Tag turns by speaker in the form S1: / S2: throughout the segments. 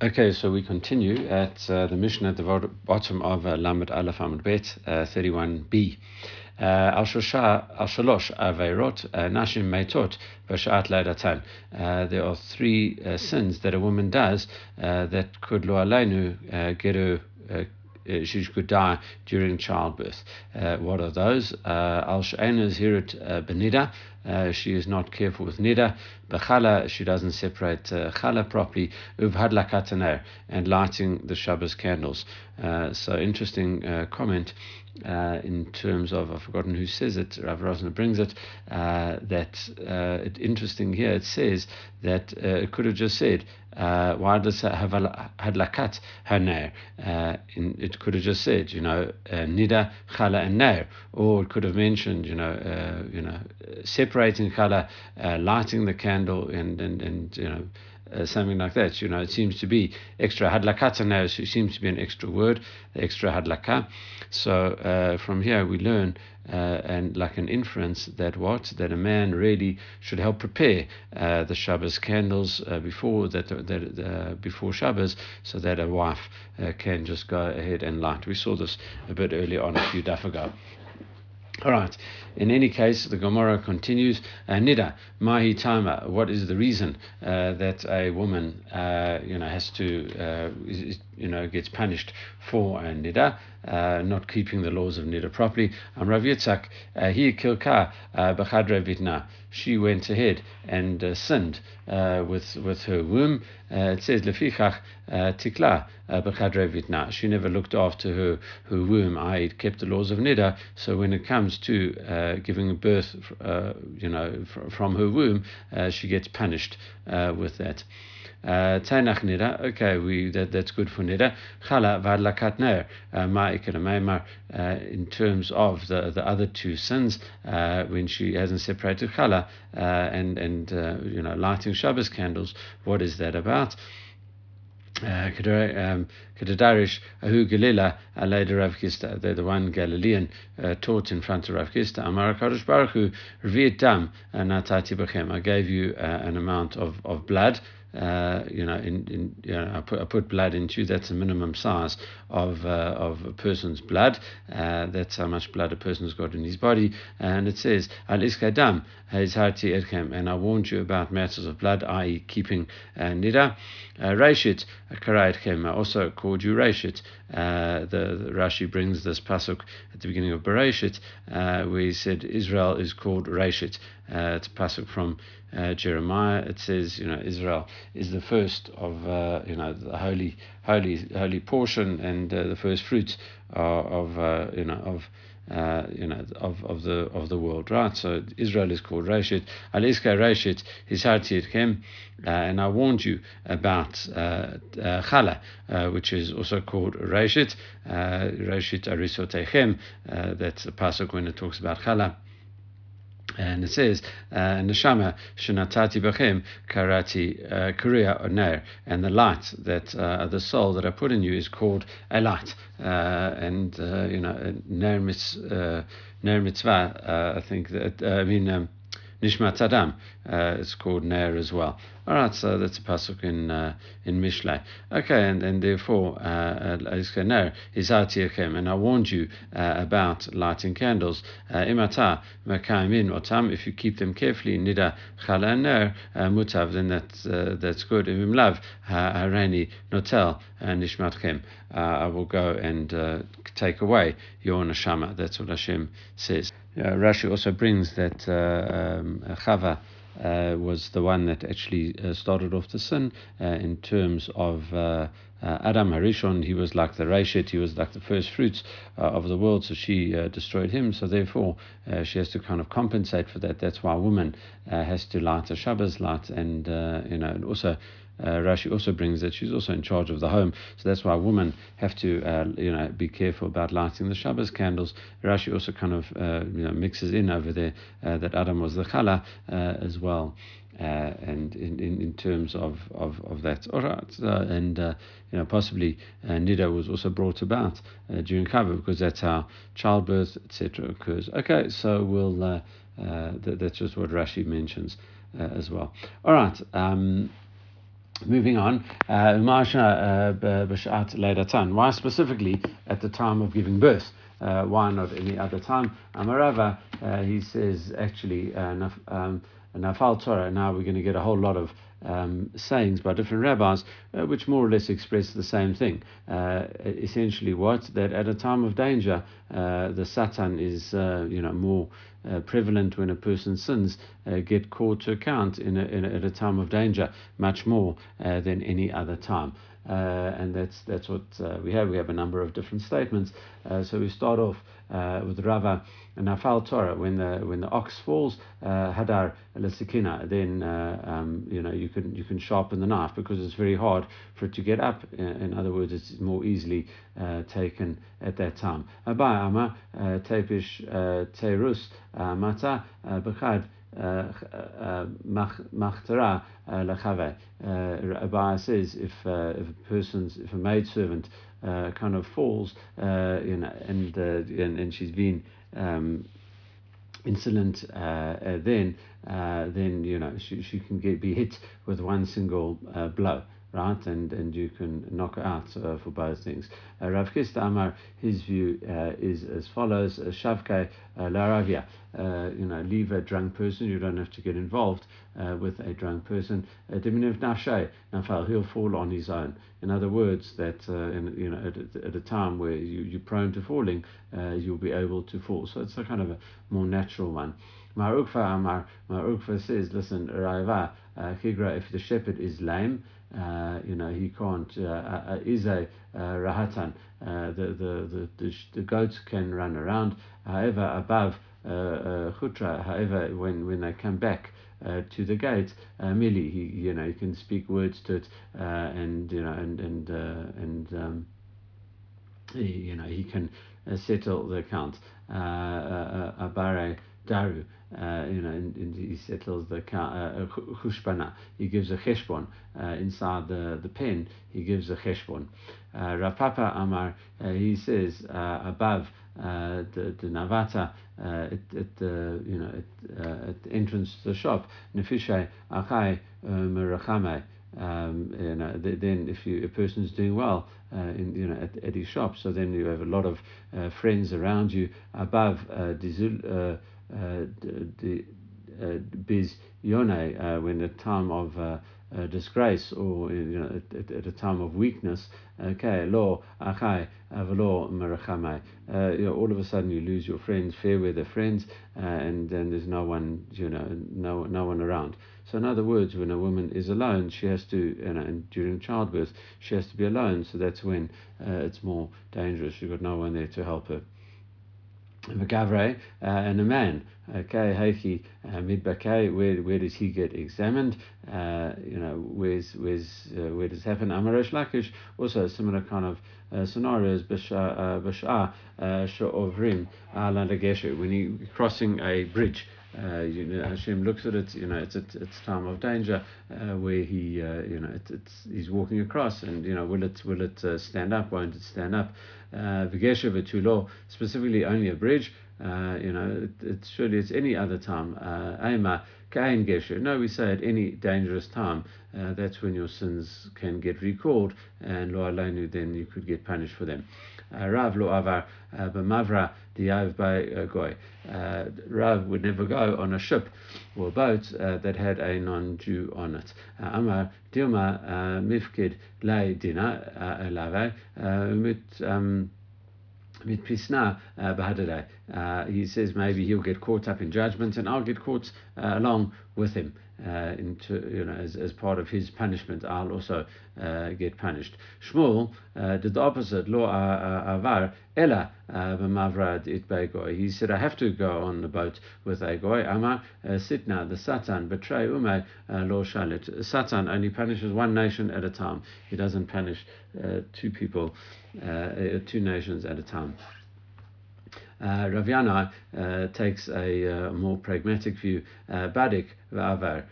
S1: Okay, so we continue at uh, the Mishnah at the bottom of uh, Lamed Aleph Amud Bet, uh, 31b. Uh, Al Shalosh Aveirot uh, Nashim Meitot Vashat Leidatan. Uh, there are three uh, sins that a woman does that could lo aleinu get her she could die during childbirth. Uh, what are those? Al Sha'enas Hirit Benida. She is not careful with nida. Bechala, she doesn't separate chala properly. Uvhadlakataner, and lighting the Shabbos candles. Uh, so, interesting comment. Uh, in terms of, I've forgotten who says it, Rav Rosner brings it, uh, that uh, it, interesting here, it says that it could have just said, uh, why does hadlakat haner? Uh, it could have just said, you know, uh, nida chala and nair, or it could have mentioned, you know, uh, you know, separating chala, uh, lighting the candle, and and and you know. Uh, something like that. You know, it seems to be extra hadlakata now. So it seems to be an extra word, extra hadlaka. So uh, from here we learn uh, and like an inference that what that a man really should help prepare uh, the Shabbos candles uh, before that that uh, before Shabbos, so that a wife can just go ahead and light. We saw this a bit earlier on a few daf ago. All right. In any case, the Gemara continues. Uh, Nida mahi tama. What is the reason uh, that a woman, uh, you know, has to, uh, is, you know, gets punished for a nida, uh, not keeping the laws of nida properly? Am Rav Yitzchak uh, he kilka b'chadre vitna. She went ahead and sinned with with her womb. it says lefichach tikla b'chadre vitna. She never looked after her her womb. I kept the laws of nida. So when it comes to uh, giving birth, uh, you know, fr- from her womb, uh, she gets punished uh, with that. Uh, Tainach nida, okay, we that, that's good for nida. Chala vadlakat ner, uh, ma'ikana uh, in terms of the, the other two sins, when she hasn't separated chala and and you know lighting Shabbos candles, what is that about? Um, kedadarish Ahu Galila Aleda Rav Kista, the, the one Galilean uh, taught in front of Rav Kista, Amar Kadosh Baruch Hu, Dam, Natati. I gave you uh, an amount of, of blood uh, you know, in, in you know, I put I put blood into that's the minimum size of uh, of a person's blood. Uh, that's how much blood a person's got in his body, and it says al iskadam harti erkem, and I warned you about matters of blood, i.e., keeping uh, nida. Uh, Reishit karayetchem, I also called you Reishit. Uh, the, the, Rashi brings this pasuk at the beginning of Bereshit, uh, where he said Israel is called Reishit. Uh, it's a pasuk from uh, Jeremiah. It says, you know, Israel is the first of, uh, you know, the holy, holy, holy portion and uh, the first fruits of, uh, you know, of. Uh, you know, of, of the of the world, right? So Israel is called Reshit. Al Iska Reshit Hisarti uh, and I warned you about uh, Chala, which is also called Reshit. Reshit Arisotechem. That's a pasuk when it talks about Chala. And it says, uh, Neshama shenatati b'chem karati uh, kuriya oner, and the light that uh, the soul that I put in you is called a light. Uh, and uh, you know, ner mitzvah. I think that I mean. Um, Nishmat Adam. Uh, it's called Ner as well. All right, so that's a pasuk in uh, in Mishlei. Okay, and, and therefore, uh, Ner is and I warned you uh, about lighting candles. Uh, Imata Makaimin Otam. If you keep them carefully, Nida Chala Ner uh, Mutav, then that's that's good. Imimlav Harani Notel Nishmatchem. I will go and take away your neshama. That's what Hashem says. Uh, Rashi also brings that uh, um, Chava uh, was the one that actually uh, started off the sin uh, in terms of uh, Adam Harishon. He was like the Reshit, he was like the first fruits of the world, so she destroyed him. So therefore, she has to kind of compensate for that. That's why a woman has to light a Shabbos light, and you know, and also uh, Rashi also brings that she's also in charge of the home, so that's why women have to, uh, you know, be careful about lighting the Shabbos candles. Rashi also kind of, uh, you know, mixes in over there uh, that Adam was the chala uh, as well. Uh, and in, in, in terms of, of, of that. All right, uh, and uh, you know possibly uh, nida was also brought about during Chava because that's how childbirth etc. occurs. Okay, so we'll th- that's just what Rashi mentions as well. All right. Um, Moving on, B'Shat Leidatan. Why specifically at the time of giving birth? Uh, why not any other time? Amarava, uh, he says actually, uh, um, Torah. Now we're going to get a whole lot of um, sayings by different rabbis, uh, which more or less express the same thing. Uh, essentially, what that at a time of danger, uh, the Satan is you know more uh, prevalent when a person sins uh, get called to account in a, in a, at a time of danger much more uh, than any other time. Uh, and that's that's what uh, we have. We have a number of different statements. Uh, so we start off uh, with Rava and Nafal Torah when the when the ox falls uh, Hadar Lesikina. Then uh, um, you know you can you can sharpen the knife because it's very hard for it to get up. In other words, it's more easily taken at that time. Abba Ama Tepish Terus Mata Bechad. Uh, uh, uh, Machtara lachave. Abba says if uh, if a person's if a maid servant uh, kind of falls, uh, you know, and, and and she's been um, insolent, then then you know she, she can get be hit with one single blow right? And and you can knock it out uh, for both things. Uh, Rav Chisda Amar, his view uh, is as follows: uh, Shavke uh, Laravia, uh, you know, leave a drunk person. You don't have to get involved with a drunk person. Diminuv Nafshay Nafal, he'll fall on his own. In other words, that in, you know, at, at a time where you, you're prone to falling, you'll be able to fall. So it's a kind of a more natural one. Mar Ukva Amar, Mar Ukva says, listen, Raiva, Kigra, if the shepherd is lame, uh, you know, he can't. Uh, uh, is a rahatan. the, the, the, the goats can run around. However, above chutra, however, when, when they come back uh, to the gate, uh, Mili, he you know he can speak words to it, uh, and you know and and and um, he, you know he can settle the account. Abare daru, uh, you know, and, and, he settles the uh. He gives a cheshbon uh, inside the, the pen. He gives a cheshbon. Uh, Rav Papa Amar, uh, he says uh, above uh, the, the navata uh, at, at the you know at, uh, at the entrance to the shop. Nefishay achai merachame. Um, you know, then if you, a person's doing well uh, in you know at, at his shop, so then you have a lot of uh, friends around you above uh, the biz yone when the time of uh, disgrace or you know at, at, a time of weakness okay lo achai avlo merachamai uh, all of a sudden you lose your friends fair weather friends uh, and then there's no one you know no no one around. So in other words when a woman is alone she has to you know and during childbirth she has to be alone. So that's when uh, it's more dangerous. You've got no one there to help her V'gavre uh, and a man. Okay, Heiki uh, midbakay. Where where does he get examined? Uh, you know, where's where's uh, where does it happen? Amaresh Lakish also similar kind of uh, scenarios. Bashar Bashar Sha'ovrim Ala when you're crossing a bridge. Uh, you know, Hashem looks at it. You know, it's it's, it's time of danger uh, where he, uh, you know, it, it's he's walking across, and you know, will it will it uh, stand up? Won't it stand up? Vigesha uh, specifically only a bridge. Uh, you know, it, it's surely it's any other time. Aima kain gesher. No, we say at any dangerous time. that's when your sins can get recalled, and lo alenu, then you could get punished for them. Uh, Rav lo avar uh, b'mavra diav by uh, goy. Rav would never go on a ship or boat uh, that had a non-Jew on it. Amar dilma mifkid lay dina lave mit um, mit pisna uh, He says maybe he'll get caught up in judgment and I'll get caught uh, along with him uh, into you know as, as part of his punishment I'll also uh, get punished. Shmuel uh, did the opposite. Lo avar ella b'mavrad it goy he said I have to go on the boat with a goy. Amar uh, sitna the satan betray ume lo shalit. Satan only punishes one nation at a time. He doesn't punish uh, two people uh, two nations at a time uh, Rabbi Yannai uh, takes a uh, more pragmatic view. Badik v'avar.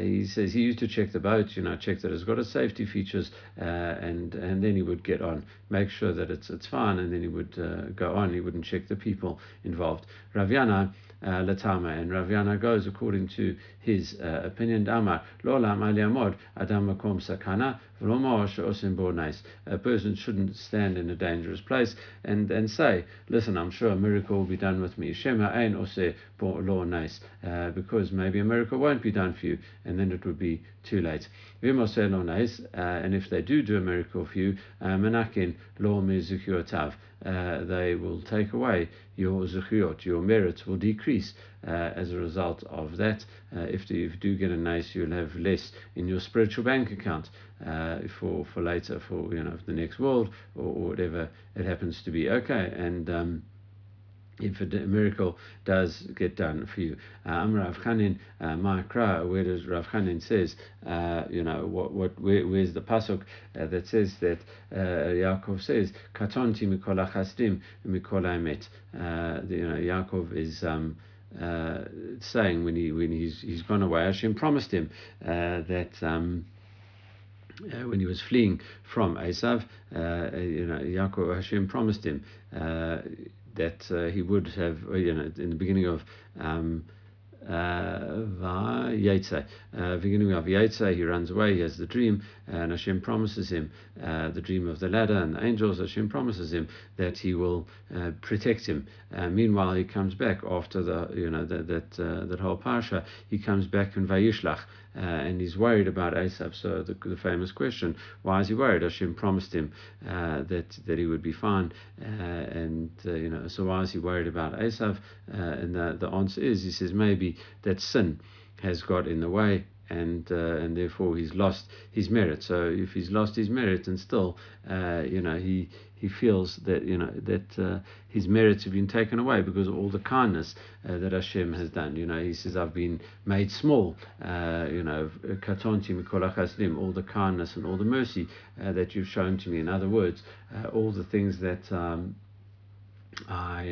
S1: He says he used to check the boat, you know, check that it's got its safety features, and and then he would get on, make sure that it's it's fine, and then he would go on. He wouldn't check the people involved. Rabbi Yannai Latama, and Rabbi Yannai goes according to his uh, opinion. Amar Lolam Aliamod Adam Makom Sakana a person shouldn't stand in a dangerous place and, and say, Listen, I'm sure a miracle will be done with me. Uh, because maybe a miracle won't be done for you, and then it would be too late. uh, and if they do do a miracle for you, uh, menakin law mizukiotav, they will take away your zuchiot, your merits will decrease uh, as a result of that. Uh, if, you do get a nice, you'll have less in your spiritual bank account uh, for for later for you know the next world or, or whatever it happens to be. Okay, and. Um, if a miracle does get done for you. Am Rav Chanin uh, Ma'akra, where does Rav Chanin says, uh, you know, what, what, where, where's the pasuk uh, that says that uh, Yaakov says, Katonti mikol achasdim mikol emet. Uh, you know, Yaakov is um, uh, saying when he when he's he's gone away, Hashem promised him that. Um, uh, when he was fleeing from Esav, uh, you know, Yaakov Hashem promised him uh, that uh, he would have, you know, in the beginning of um, uh, beginning of Yaitse, he runs away, he has the dream, and Hashem promises him uh, the dream of the ladder and the angels. Hashem promises him that he will uh, protect him. Uh, meanwhile, he comes back after the, you know, the, that uh, that whole parsha. He comes back in Vayishlach, uh, and he's worried about Esav. So the, the famous question: Why is he worried? Hashem promised him uh, that that he would be fine, and you know, so why is he worried about Esav? and the, the answer is, he says maybe that sin has got in the way and uh, and therefore he's lost his merit. So if he's lost his merit and still, uh, you know, he he feels that you know that uh, his merits have been taken away because of all the kindness uh, that Hashem has done. You know, he says, "I've been made small." Uh, you know, all the kindness and all the mercy uh, that you've shown to me. In other words, all the things that. Um,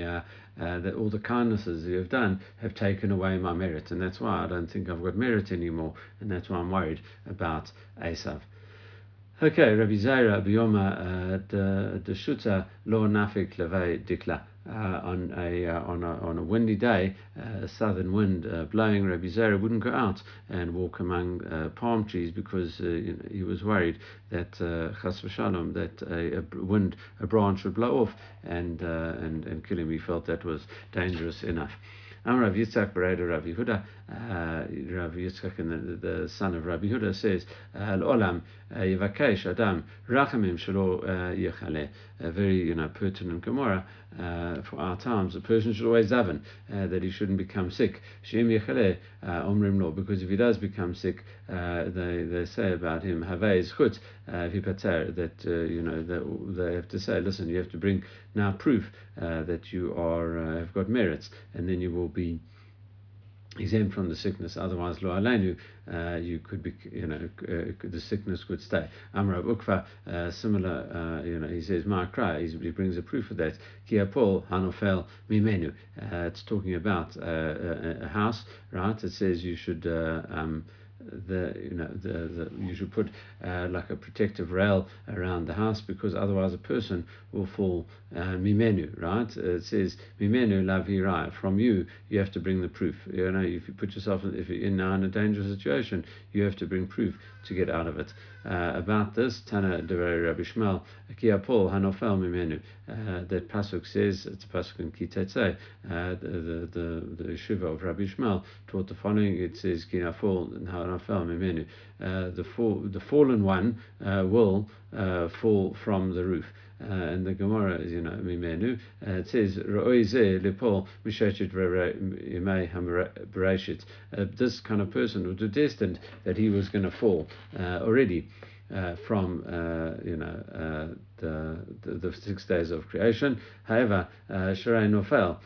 S1: uh, uh, that all the kindnesses you have done have taken away my merit, and that's why I don't think I've got merit anymore, and that's why I'm worried about Esav. Okay, Rabbi Zaira Bioma uh, the Shuta Lo Nafik Levei Dikla uh, on a uh, on a on a windy day, uh, southern wind uh, blowing, Rabbi Zera wouldn't go out and walk among uh, palm trees because you know, he was worried that chas v'shalom that a, a, wind a branch would blow off and and and kill him. He felt that was dangerous enough. I'm Rav Yitzchak Bereda Rav Yehuda. Uh, Rav Yitzchak, the, the son of Rabbi Yehuda, says, Al olam yivakesh adam rachamim shelo yechale. A very, you know, pertinent Gemara uh, for our times. A person should always daven uh, that he shouldn't become sick. Shem yechale omrim lo, because if he does become sick, uh, they they say about him havei zchut vipater that uh, you know that they have to say, listen, you have to bring now proof uh, that you are have got merits, and then you will be exempt from the sickness. Otherwise, lo alenu, uh, you could be, you know, uh, the sickness could stay. Amra Ukva, uh, similar, uh, you know, he says, Ma'akra, he brings a proof of that. Kiapol hanofel mimenu. Uh, it's talking about uh, a, house, right? It says you should. Um, the you know the, the you should put uh, like a protective rail around the house because otherwise a person will fall uh, mimenu right? It says mimenu lavirai from you you have to bring the proof. You know if you put yourself in, if you're now in a dangerous situation you have to bring proof to get out of it. Uh, about this Tana Deveri Rabbi Shmuel Paul Hanofel Mimenu uh, that pasuk says it's pasuk in Kitetze uh, the the the Shiva of Rabbi Shmuel taught the following it says Kinafol Hanofel Mimenu uh, the fall, the fallen one uh, will uh, fall from the roof uh, and the Gemara, you know, Mimenu, uh, it says, Lepol uh, This kind of person was destined that he was going to fall uh, already. Uh, from uh, you know uh, the, the, the six days of creation. However, Sharai Nofel,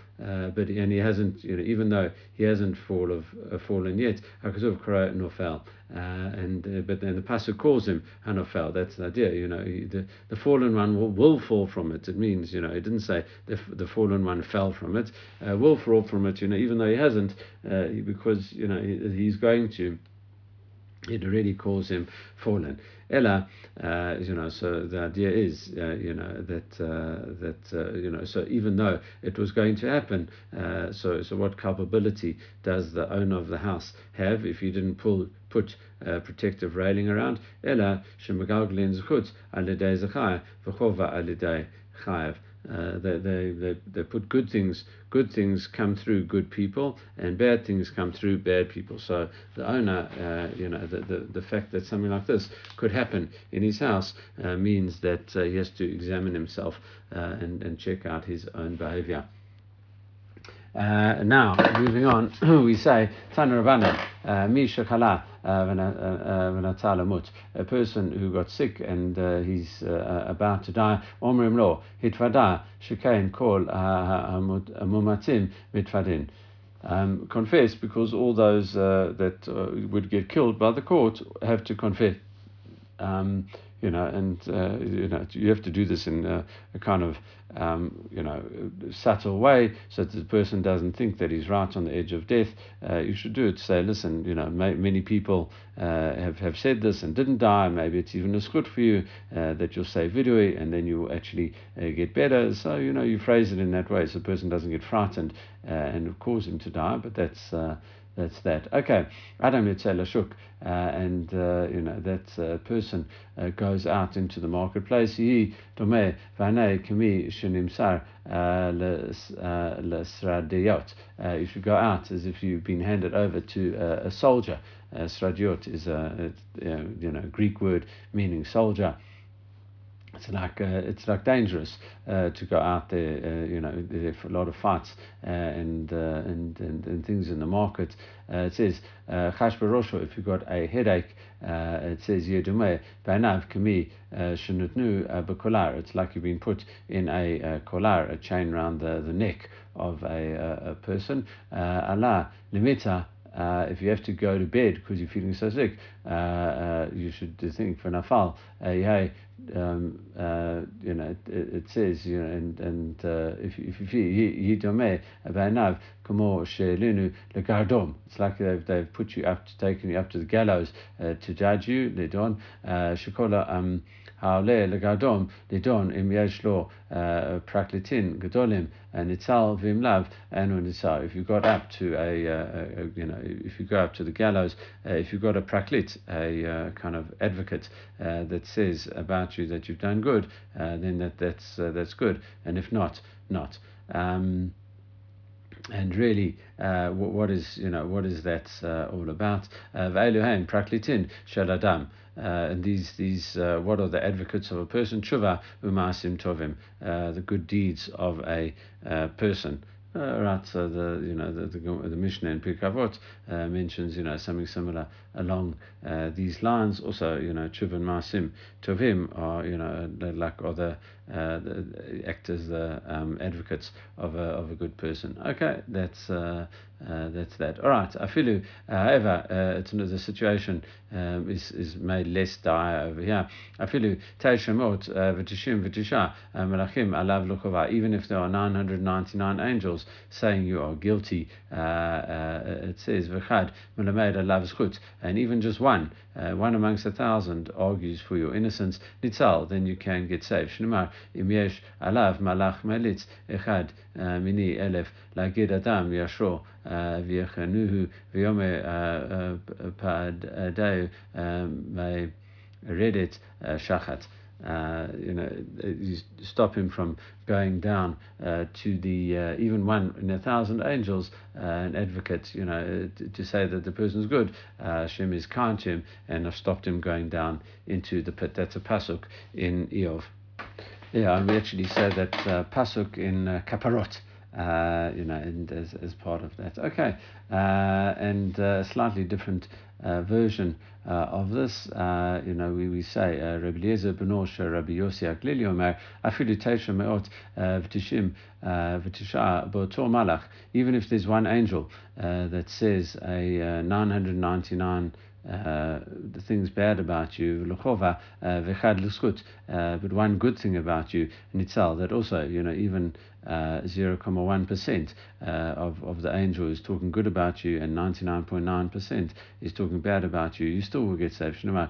S1: but and he hasn't you know even though he hasn't fall of, uh, fallen yet, Hakazuv Kara Nofel, and but then the pasuk calls him Hanofel. That's the idea. You know he, the the fallen one will, will fall from it. It means you know it didn't say the, the fallen one fell from it, will fall from it. You know even though he hasn't, because you know he, he's going to it already calls him fallen. Ella, uh, you know, so the idea is, uh, you know, that uh, that uh, you know, so even though it was going to happen, uh, so so what culpability does the owner of the house have if he didn't pull put a protective railing around? Ella shemagalglin zchut alidei zachai v'chova alidei chayav. Uh, they, they, they, they put good things, good things come through good people, and bad things come through bad people. So the owner, uh, you know, the, the, the fact that something like this could happen in his house uh, means that uh, he has to examine himself uh, and, and check out his own behavior. Uh, now, moving on, we say, Tana Rabbanan, Mi Shekhala V'natzal a person who got sick and uh, he's uh, about to die, Omrim Lo, Hitvada, Shekain Kol Mumatim Mitvadin. Um, confess because all those uh, that uh, would get killed by the court have to confess. Um, you know, and uh, you know you have to do this in a, a kind of um, you know subtle way, so that the person doesn't think that he's right on the edge of death. Uh, you should do it. Say, listen, you know, may, many people uh, have have said this and didn't die. Maybe it's even as good for you uh, that you'll say vidui and then you will actually uh, get better. So you know you phrase it in that way, so the person doesn't get frightened uh, and cause him to die. But that's that's that. Okay, Adam Yitzhak Shuk, uh, and uh, you know that uh, person goes out into the marketplace. He dome v'anei kami shenimsar you should go out as if you've been handed over to a soldier. Uh, is a, a you know Greek word meaning soldier it's like uh, it's like dangerous uh, to go out there. Uh, you know, there's a lot of fights uh, and, uh, and, and and things in the market. Uh, it says chash if you've got a headache. it says yedume banav kami shenutnu bekolar. It's like you've been put in a collar, a chain around the, the neck of a, a, a person. Allah limita. Uh, if you have to go to bed because you're feeling so sick, uh, uh, you should think for nafal. Uh, um, uh, you know, it, it, says, you know, and, and uh, if, if yidome ba'anav kamo she'elinu legardom. It's like they've, they've put you up, to, taken you up to the gallows uh, to judge you, They don't. Shekola um, העולה לגרדום לדון אם יש לו פרקליטין גדולים ניצל ואם לאו אינו ניצל. If you got up to a, uh, a, you know, if you go up to the gallows, uh, if you got a praklit, a uh, kind of advocate uh, that says about you that you've done good, uh, then that, that's, uh, that's good. And if not, not. Um, and really, uh, what, what is you know what is that uh, all about? Va'eluhain praklitin shaladam. Uh, and these these uh, what are the advocates of a person? Tshuva umasim tovim, uh, the good deeds of a uh, person. Uh, right, so the you know the the, the Mishnah in Pirkei Avot uh, mentions you know something similar along uh, these lines. Also, you know, Chuv and Masim Tovim are you know like other uh, the, act as the um, advocates of a of a good person. Okay, that's uh, uh, that's that. All right. Afilu, uh, however, uh, it's the situation um, is is made less dire over here. Afilu teishemot uh, v'tishim v'tisha uh, melachim alav lukova. Even if there are nine hundred ninety nine angels saying you are guilty, it says v'chad melamed alav zchut, and even just one, one amongst a thousand argues for your innocence. Nitzal, then you can get saved. Shnimar im yesh alav malach melitz echad מיני אלף להגיד אדם ישרו ויחנוהו ויאמר פדאו מרדת שחת. Uh, you know, you stop him from going down uh, to the uh, even one in a thousand angels, uh, an advocate, you know, to, to, say that the person's good. Hashem is kind to him, and I've stopped him going down into the pit. That's a pasuk in Iyov. Yeah, and we actually say that uh, pasuk in uh, Kaparot uh, you know, and as, as part of that. Okay, uh, and slightly different uh, Uh, version uh, of this, uh, you know, we, we say, uh, Rabbi Eliezer Benosh, Rabbi Yossi Aglili Omer, Afilu Teisha Meot uh, V'tishim V'tisha Bo'to Malach, even if there's one angel that says a 999 uh, the things bad about you, luchova uh, v'chad l'skut, uh, but one good thing about you, nitzal, that also, you know, even 0.1% uh, of, of the angel is talking good about you and 99.9% is talking bad about you, you still will get saved. One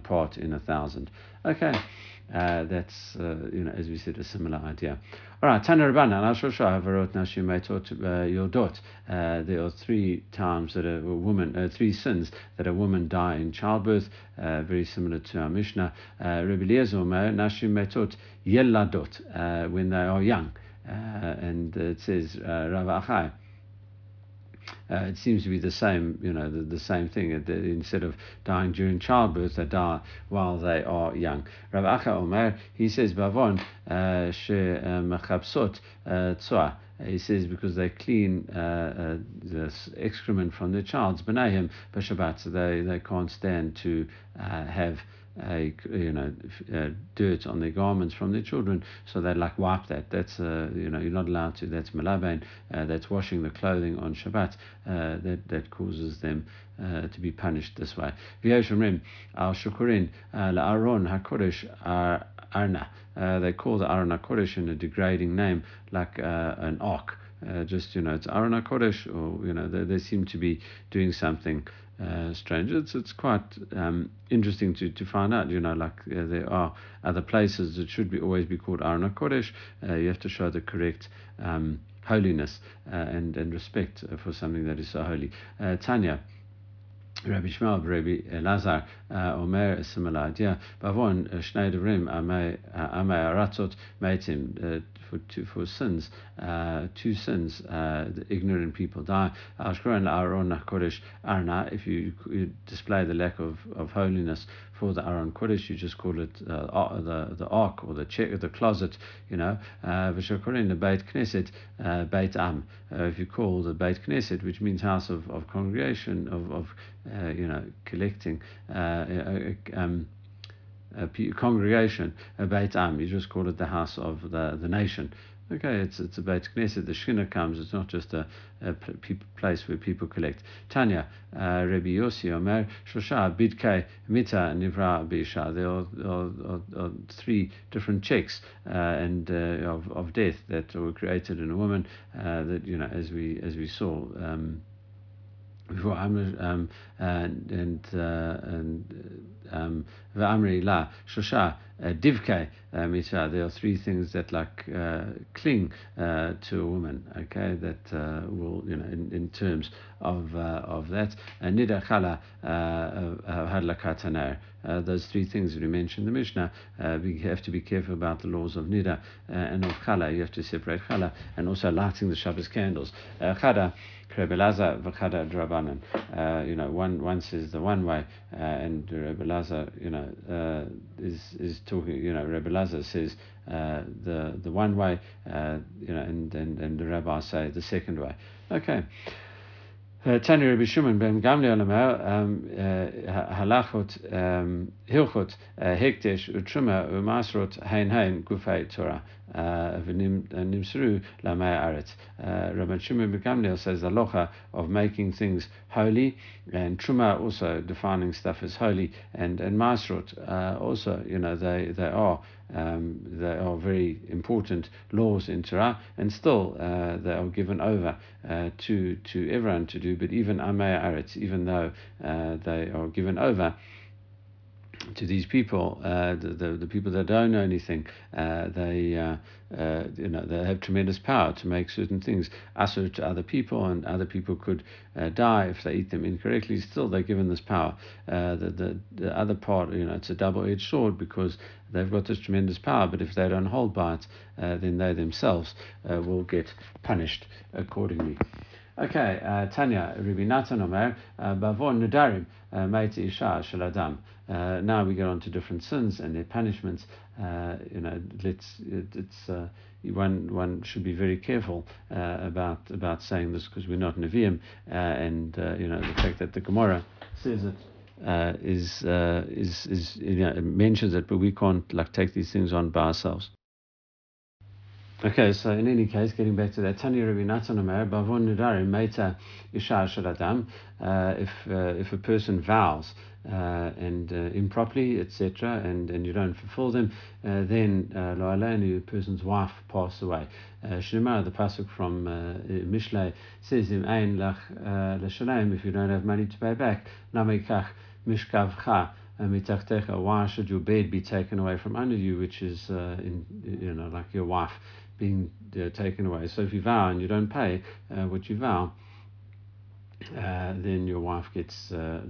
S1: part in a thousand. Okay. Uh, that's, uh, you know, as we said, a similar idea. All right, Tana Rabbanan, Al Shosha Havarot Nashim taught your dot. Uh, there are three times that a woman, uh, three sins that a woman die in childbirth, uh, very similar to our Mishnah. Uh, Rabbi Eliezer Nashim Metot Yeladot, when they are young. and it says, Rav Achai, uh, it seems to be the same, you know, the, the same thing. Instead of dying during childbirth, they die while they are young. Rav Acha Omer, he says, Bavon, uh, mechabsot uh, tzoah. He says because they clean uh, uh, the excrement from their child's benayim b'Shabbat, so they, they can't stand to uh, have you know uh, dirt on their garments from their children, so they like wipe that. That's uh, you know you're not allowed to. That's malabain. Uh, that's washing the clothing on Shabbat. That that causes them to be punished this way. V'yeshomrim al shukurin la'aron hakodesh arna. They call the Aron HaKodesh in a degrading name, like uh, an ark. Uh, just you know it's Aron Kodesh, or you know they, they seem to be doing something uh, strange. It's it's quite um, interesting to, to find out. You know, like uh, there are other places that should be always be called Aron Kodesh. Uh, you have to show the correct. Um, holiness uh, and and respect for something that is so holy. Uh, Tanya, Rabbi Shmuel, Rabbi Lazar, Omer, a similar idea. Bavon, Shnei Devrim, Amei Aratzot, Meitim, for two, for sins, uh, two sins, uh, the ignorant people die. Ashkuran Aaron Kodesh Arna, if you, display the lack of, of holiness for the Aron Kodesh, you just call it uh, the the ark or the check the closet, you know. Vishakurin the Beit Knesset, uh, Beit Am. Uh, if you call the Beit Knesset, which means house of, of congregation, of, of uh, you know, collecting. Um, a congregation, a Beit Am. You just call it the house of the, the nation. Okay, it's it's a Beit Knesset. The Shekhinah comes. It's not just a, place where people collect. Tanya, uh, Rabbi Yossi Omer, Shosha, Bidkei, Mita, Nivra, Beisha. There are, are, are, are, three different checks uh, and uh, of, of death that were created in a woman. Uh, that you know, as we as we saw. Um, um, uh, and shosha uh, divke uh, mitzvah. There are three things that like uh, cling uh, to a woman. Okay, that uh, will you know in, in terms of uh, of that. Nida chala hadlakat uh, those three things that we mentioned in the Mishnah, we have to be careful about the laws of Nida and of Chala. You have to separate Chala and also lighting the Shabbos candles. Chada, Rebelaza v'chada drabanan. Uh, you know, one one says the one way, uh, and Rebelaza, you know, uh, is is talking. You know, Rebelaza says uh, the the one way, uh, you know, and, and and the rabbis say the second way. Okay. Tanya Rabbi Shimon ben Gamliel Omer halachot hilchot hekdesh utruma umasrot hein hein gufay Torah v'nimsru lamei aretz. Rabbi Shimon Gamliel says the locha of making things holy and truma also defining stuff as holy and and masrot uh, also you know they they are um, they are very important laws in Torah, and still uh, they are given over uh, to to everyone to do. But even Amei Aretz, even though uh, they are given over to these people, uh, the, the, the people that don't know anything, uh, they uh, uh you know they have tremendous power to make certain things assur to other people, and other people could uh, die if they eat them incorrectly. Still, they're given this power. Uh, the, the the other part, you know, it's a double-edged sword because they've got this tremendous power, but if they don't hold by it, then they themselves will get punished accordingly. Okay, Tanya, Rabbi Natan Omer, Bavon Nadarim, uh, Maiti Isha Shel Adam. Now we get on to different sins and their punishments. Uh, you know, let's, it, it's, uh, one, one should be very careful uh, about about saying this because we're not Nevi'im, and you know the fact that the Gemara says it uh, is, uh, is, is you know, mentions it, but we can't like take these things on by ourselves. Okay, so in any case, getting back to that, Tanya Rabbi Natan Omer, Bavon Nidarim Meita Isha Adam, uh, if uh, if a person vows uh, and uh, improperly, etc., and, and you don't fulfill them, uh, then lo alenu, a person's wife passed away. Shemar, the pasuk from uh, Mishlei says, if you don't have money to pay back, namekach mishkavcha. Why should your bed be taken away from under you, which is in, you know like your wife? being uh, taken away. So if you vow and you don't pay uh, what you vow, uh, then your wife gets uh,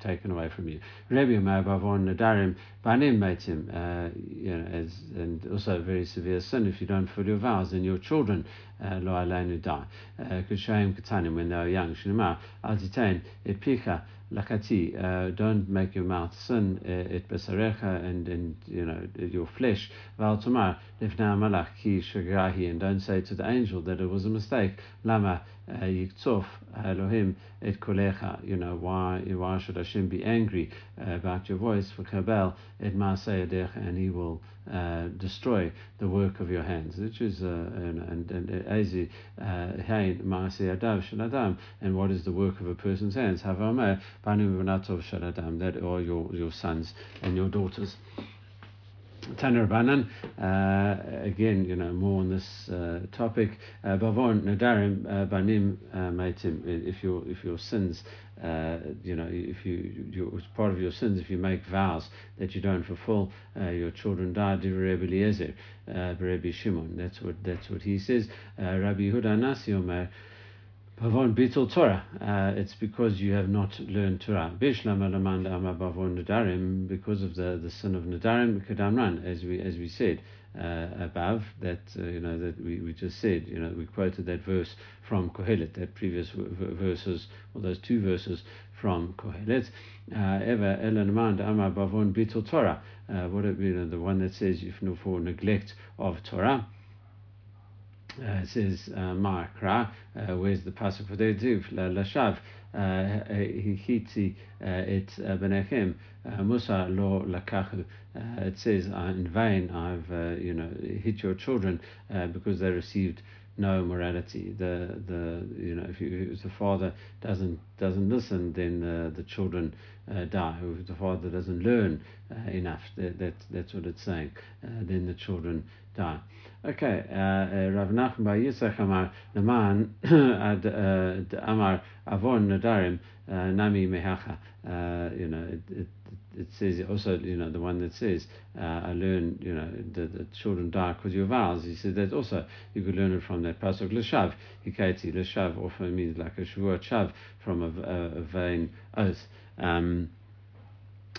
S1: taken away from you. Rabbi Bavon Nadarim Banim Maitim, uh, you know, as and also a very severe sin. If you don't fulfill your vows, then your children Lo Aleinu die. Kushaim Katanim when they are young. Shinema Alzitain Et Picha lakati, uh, don't make your mouth sin et besarecha and and you know your flesh. Val tomar lifna malach ki shagrahi, and don't say to the angel that it was a mistake. Lama uh, yiktof Elohim et kolecha. You know why why should Hashem be angry uh, about your voice for kabel et maaseyadecha, and He will uh, destroy the work of your hands, which is uh, and and hein maaseyadav shaladam, and what is the work of a person's hands? Shaladam. That are your your sons and your daughters. Tanner Banan, uh, again, you know, more on this uh, topic. Uh, Bavon Nadarim uh, Banim Maitim, if your if your sins, you know, if you it's part of your sins if you make vows that you don't fulfill, your children die. Rabbi Eliezer, Rabbi Shimon. That's what that's what he says. Rabbi Huda Nasi Omer. Bavon Bitul Torah. Uh, it's because you have not learned Torah. Bishlam Alamand Ama Bavon Nadarim, because of the, the sin of Nadarim, Kadamran, as we as we said uh, above, that uh, you know that we, we just said, you know, we quoted that verse from Kohelet, that previous verses, or those two verses from Kohelet. Uh, Ever Elanamand Ama Bavon Bitul Torah. Uh, what you know, the one that says if no for neglect of Torah. Uh, it says uh, Ma'akra, uh, where's the pasuk for the Duv, Lashav, Hiti et Benechem, Musa lo lakachu. It says, in vain I've, you know, hit your children because they received no morality. The the you know if, you, if the father doesn't doesn't listen, then the the children uh, die. If the father doesn't learn uh, enough, that, that that's what it's saying. Uh, then the children Okay, uh, uh, Rav Nachman Bar Yitzchak Amar Naman ad Amar Avon Nadarim Nami Mehacha. You know, it, it, it says also, you know, the one that says, uh, I learn, you know, the children die because your vows. He said that also you could learn it from that pasuk l'shav. Hikati l'shav often means like a shavua chav from a, a, a vain oath. Um,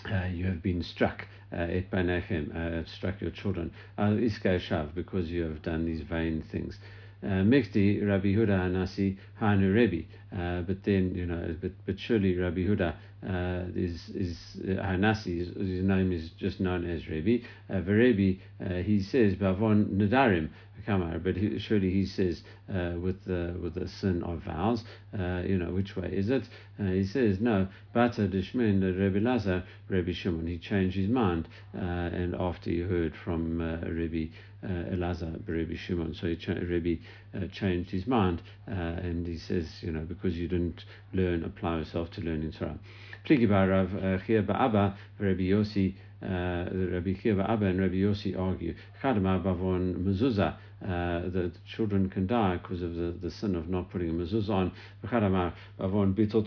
S1: uh, you have been struck uh, banechem, uh, struck your children, al iskay shav, because you have done these vain things. Uh, Mikti Rabbi Huda Anasi Hanu Rebbe, uh, but then you know, but but surely Rabbi Huda uh, is is Hanasi, his, name is just known as Rebbe. Uh, Rebbe, he says Bavon Nadarim Kamar, but he, surely he says uh, with the with the sin of vows, uh, you know, which way is it? Uh, he says no, Bata Dishmin Rebbe Lazar, Rebbe Shimon. He changed his mind, and after he heard from Rebbe uh, Elazar, Rebbe Shimon, so he cha- Rebbe uh, changed his mind, and he says, you know, because you didn't learn, apply yourself to learning Torah. Pligi Barav Chia Ba'aba, Rebbe Yossi. Uh, Rabbi Kiva Abba and Rabbi Yossi argue, Chadamar Bavon Mezuzah, uh, the children can die because of the, the sin of not putting a mezuzah on,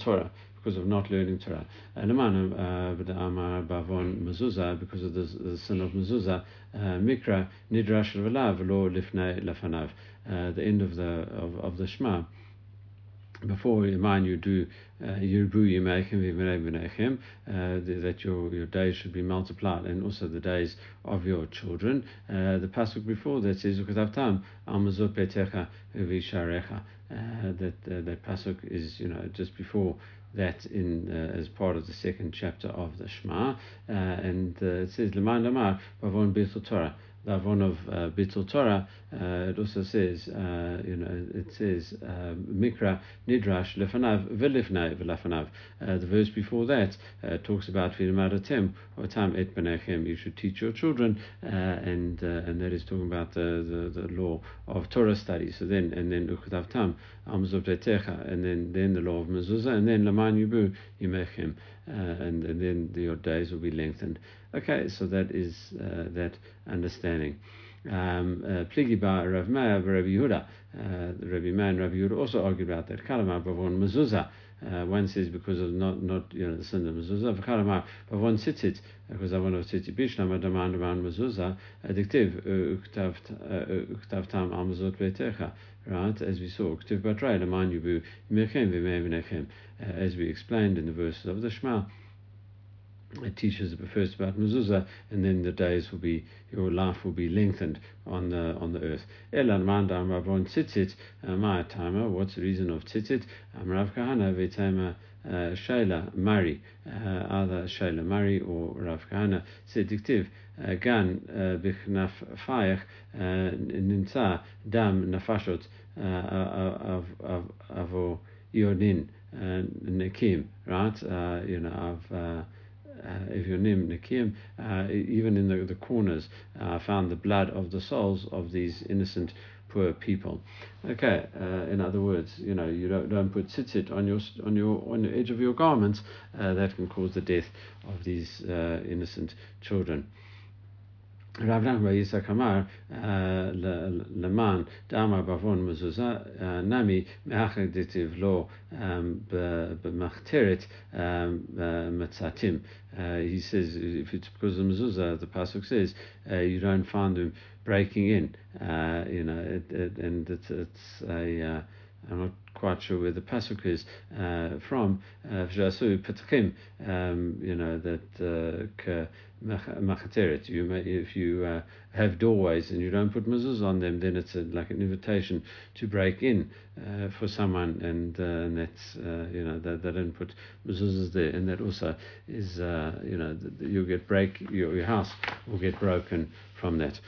S1: Torah, because of not learning Torah. Leman uh, Amar Bavon Mezuzah, because of the, the sin of mezuzah, uh, Mikra Nidrash Velav Lo Lifnei Lefanav, the end of the of, of the Shema before mind you do Yirbu Yimeichim V'Menei that your, your days should be multiplied and also the days of your children. Uh, the pasuk before that says Ukatavtam Amazot Betecha Visharecha that that pasuk is you know just before that in uh, as part of the second chapter of the Shema, uh, and uh, it says Leman Lamar Bavon Bithul Torah the one of uh, Bittul Torah, uh, it also says, uh, you know, it says uh, Mikra Nidrash Lefanav Velifnai Velafanav. Uh, the verse before that uh, talks about Vidamadatem or Tam Et Benechem. You should teach your children, uh, and and that is talking about the, the, the law of Torah study. So then and then Uktav Tam Amzov and then then the law of Mezuzah, and then Laman Yubu Yimechem, and, and then your days will be lengthened. Okay, so that is uh, that understanding. Um, uh, Pligi ba Rav Meir Rabbi Yehuda. Uh, Rabbi Meir and Rabbi Yehuda also argued about that. Kalamar bavon mezuzah. Uh, one says because of not not you know the sin of mezuzah. V'kalamar bavon tzitzit because I want to tzitzit bishlam adaman adaman mezuzah. Addictive uktav tam amazot betecha. Right, as we saw, v'mei As we explained in the verses of the Shema it teaches first about mezuzah, and then the days will be your life will be lengthened on the on the earth. Elan mandam rabon tzitzit uh, my timer. What's the reason of tzitzit? Rav Kahana v'tema uh, Shaila Mari, uh, either Shaila Mari or Rav Kahana said dictive gan bichnaf fayach nimtza dam nafashot of yonin nekim, right? You know of uh, if your name Nikim, uh, even in the, the corners, uh, found the blood of the souls of these innocent poor people. Okay, uh, in other words, you know, you don't, don't put tzitzit on your on your on the edge of your garments. Uh, that can cause the death of these uh, innocent children. Rav Nachman Yitzhak Amar leman damar bavon mezuzah nami me'achar ditiv lo b'machteret metzatim. He says if it's because of mezuzah, the pasuk says uh, you don't find them breaking in. Uh, you know, it, it, and it's it's a uh, I'm not quite sure where the pasuk is uh, from. V'jasu petachim, um, you know that uh, machateret. You may, if you uh, have doorways and you don't put mezuzah on them, then it's a, like an invitation to break in uh, for someone, and, uh, and that's uh, you know they, they don't put mezuzahs there, and that also is uh, you know you'll get break your, your house will get broken from that.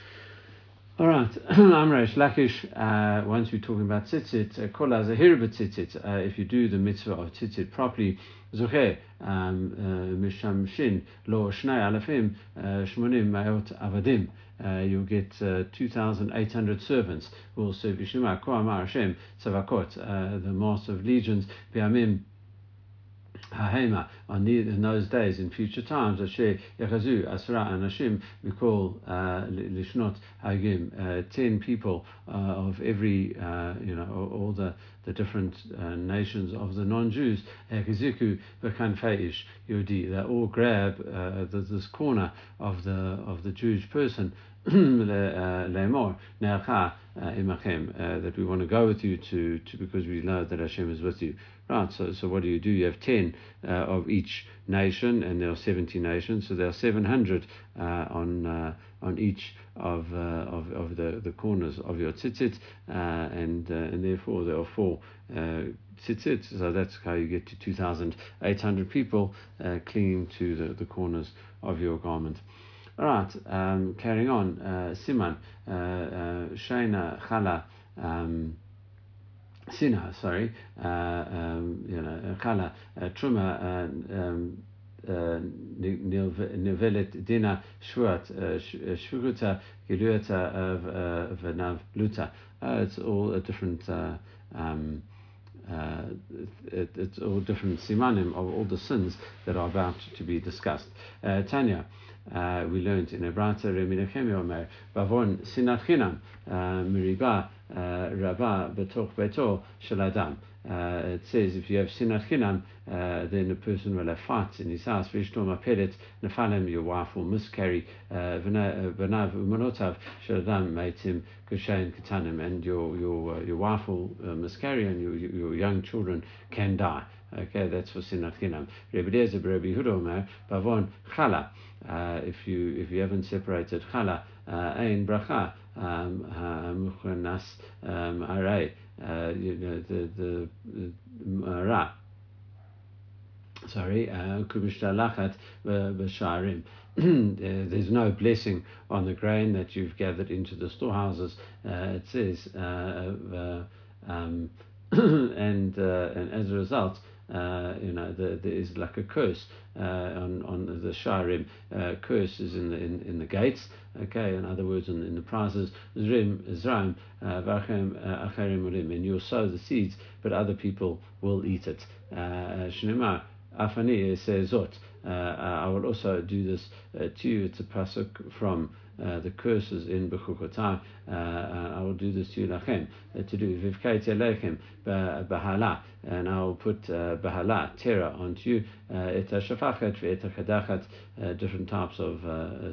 S1: All right, I'm Reish Lakish. Uh, once we're talking about tzitzit, kol uh, tzitzit. Uh, if you do the mitzvah of tzitzit properly, zoche um, uh, mishamshin lo shnei alafim shmonim mayot avadim. You'll get uh, 2,800 servants who will serve Yishima, Koamar Hashem, Tzavakot, the master of legions, Biamim Hahema on in those days in future times Asher Yechazu Asra and we call uh, Lishnot Hagim uh, ten people uh, of every uh, you know all the the different uh, nations of the non-Jews. Yechaziku Bekanfeish Yodi they all grab uh, this corner of the of the Jewish person Lemor Neacha Imachem that we want to go with you to, to because we know that Hashem is with you Right, so, so what do you do? You have 10 uh, of each nation, and there are 70 nations, so there are 700 uh, on uh, on each of, uh, of of the, the corners of your tzitzit, uh, and uh, and therefore there are four tzitzit, so that's how you get to 2,800 people clinging to the, the corners of your garment. All right, um, carrying on, Siman, Shaina, Chala, um, Sina, sorry, uh, um, you know, Chala, uh, Truma, uh, um, Nivelet Dina Shvuat, Shvuta, Giluata, Venav Luta. It's all a different. Um, uh, it, it's all different simanim of all the sins that are about to be discussed. Uh, Tanya, uh, we learned in Ebrata Reminachem Yomer, Bavon Sinat Chinam, Miriba, Rabba Betoch Beto Shaladam. Uh, it says if you have sinat chinam, uh, then a person will have fights in his house. Vishtom apelet nefalem, your wife will miscarry. V'nav umonotav shaladam meitim kushayin katanim, and your your uh, your wife will uh, miscarry, and your your young children can die. Okay, that's for sinat chinam. Rabbi Eliezer, Rabbi Huda Omer, bavon chala. Uh, if you if you haven't separated chala, uh, ein bracha muchanas um, aray, uh, you know the the, ra. Sorry, kubishtalachat b'sharim. There's no blessing on the grain that you've gathered into the storehouses. Uh, it says, uh, um, and and as a result uh, you know, the, there is like a curse uh, on on the sharim. Uh, curse is in the in, in the gates. Okay, in other words, in, in the prizes, zrim zraim uh, v'achem uh, acherim urim, and you'll sow the seeds, but other people will eat it. Uh, Shnema afani says zot. I will also do this to you. It's a pasuk from uh, the curses in Bechukotai. Uh, I will do this to you lachem, uh, to do vivkaiti lechem bahala, and I will put uh, bahala terror onto you. Uh, et shafachet ve'et uh, different types of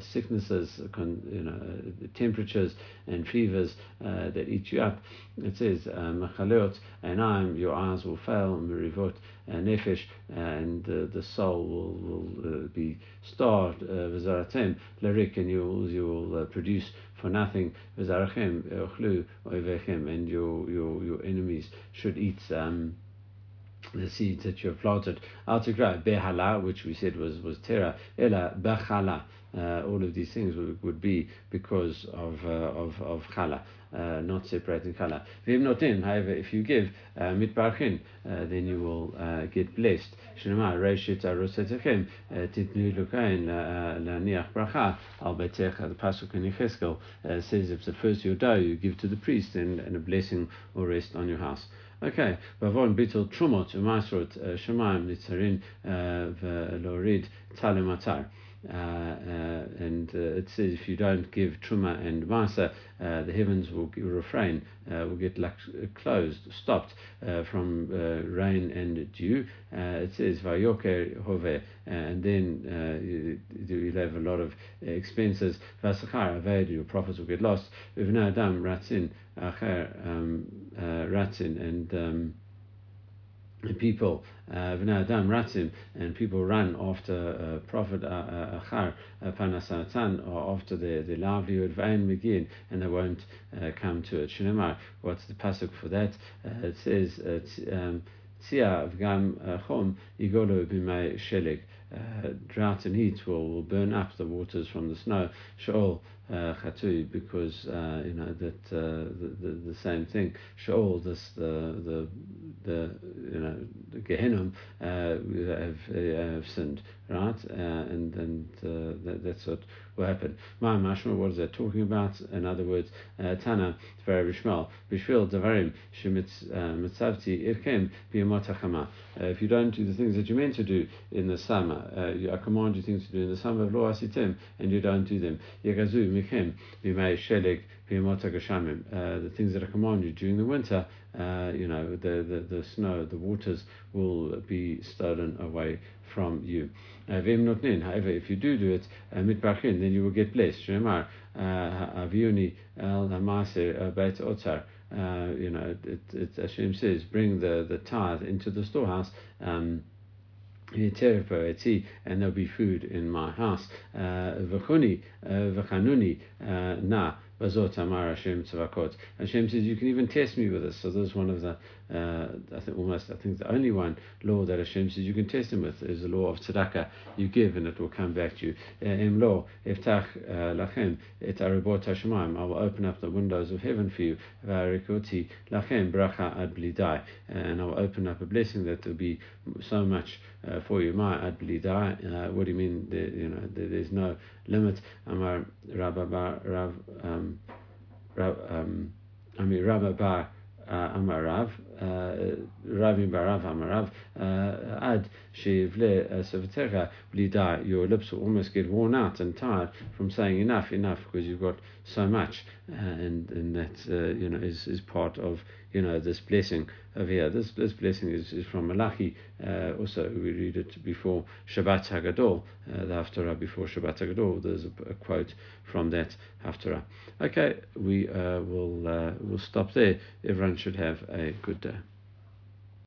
S1: sicknesses, you know, temperatures and fevers that eat you up. It says machalot and I'm your eyes will fail, merivot nefesh, and the soul will, will be starved. V'zaratem lerik, and you will you will produce for nothing. And your, your, your enemies should eat um, the seeds that you have planted. Altigra behala, which we said was was tera, ela bechala. Uh, all of these things would, would be because of uh, of of chala, uh, not separating chala. Vimnotin, however, if you give uh, mitbarchin, uh, then you will uh, get blessed. Shnema reishit arosetechem titnu lukain laniach bracha al betech. The pasuk in Yechezkel says if the first you die, you give to the priest, and, and a blessing will rest on your house. Okay, Bavon Bitul Trumot Umasrot Shemaim Nitzarin Talematar. Uh, uh, and uh, it says if you don't give truma and masa, uh, the heavens will refrain, uh, will get like, closed, stopped uh, from rain and dew. it says vayoker hove, and then you, will have a lot of expenses. Vasachar aved, your profits will get lost. Uvna adam ratzin acher ratzin and um, people v'nadam uh, ratzim and people ran after uh, prophet uh, uh, achar panasatan or after the the livelihood v'ain begin and they won't come to it. What's the pasuk for that? it says um, tzia v'gam chom yigolo b'may shelig. drought and heat will, will burn up the waters from the snow. Sheol uh, because uh, you know that uh, the, the, the same thing. Sheol, this the the the you know the Gehinnom uh, have, uh, have sinned, right? Uh, and and uh, that, that's what will happen. Ma mashma, what is that talking about? In other words, Tana very Rishmal Bishvil Davarim Shemitzavti Irkem Biyamot If you don't do the things that you're meant to do in the summer, I command you things to do in the summer of Lo Asitim, and you don't do them. Yagazu Uh, the things that are commanded you during the winter, uh, you know, the, the, the snow, the waters will be stolen away from you. Uh, however, if you do do it, uh, then you will get blessed. Shemar. You know, it, it, Hashem says, bring the, the tithe into the storehouse. Um, and there'll be food in my house. Uh, v'chuni, uh, v'chanuni, uh, na, Bazot Amar Hashem. Hashem says, You can even test me with this. So this is one of the, uh, I think almost, I think the only one law that Hashem says you can test him with is the law of tzedakah. You give and it will come back to you. Em lo, eftach uh, lachem et aribot. I will open up the windows of heaven for you. V'arikoti lachem bracha ad. And I will open up a blessing that will be so much uh, for you. My ad blidai. Uh, what do you mean? You know, there, there's no limit. Amar Rav, Rav, um, Rav, um, I mean, Rav Bar Amarav, Ravi Barav Amarav, Ad Shivle Savatera Blida, your lips will almost get worn out and tired from saying enough, enough, because you've got so much, and and that uh, you know is, is part of you know this blessing over here. This this blessing is, is from Malachi. Uh, also, we read it before Shabbat Hagadol, uh, the Haftarah before Shabbat Hagadol. There's a, a quote from that Haftarah. Okay, we uh, will uh, will stop there. Everyone should have a good day.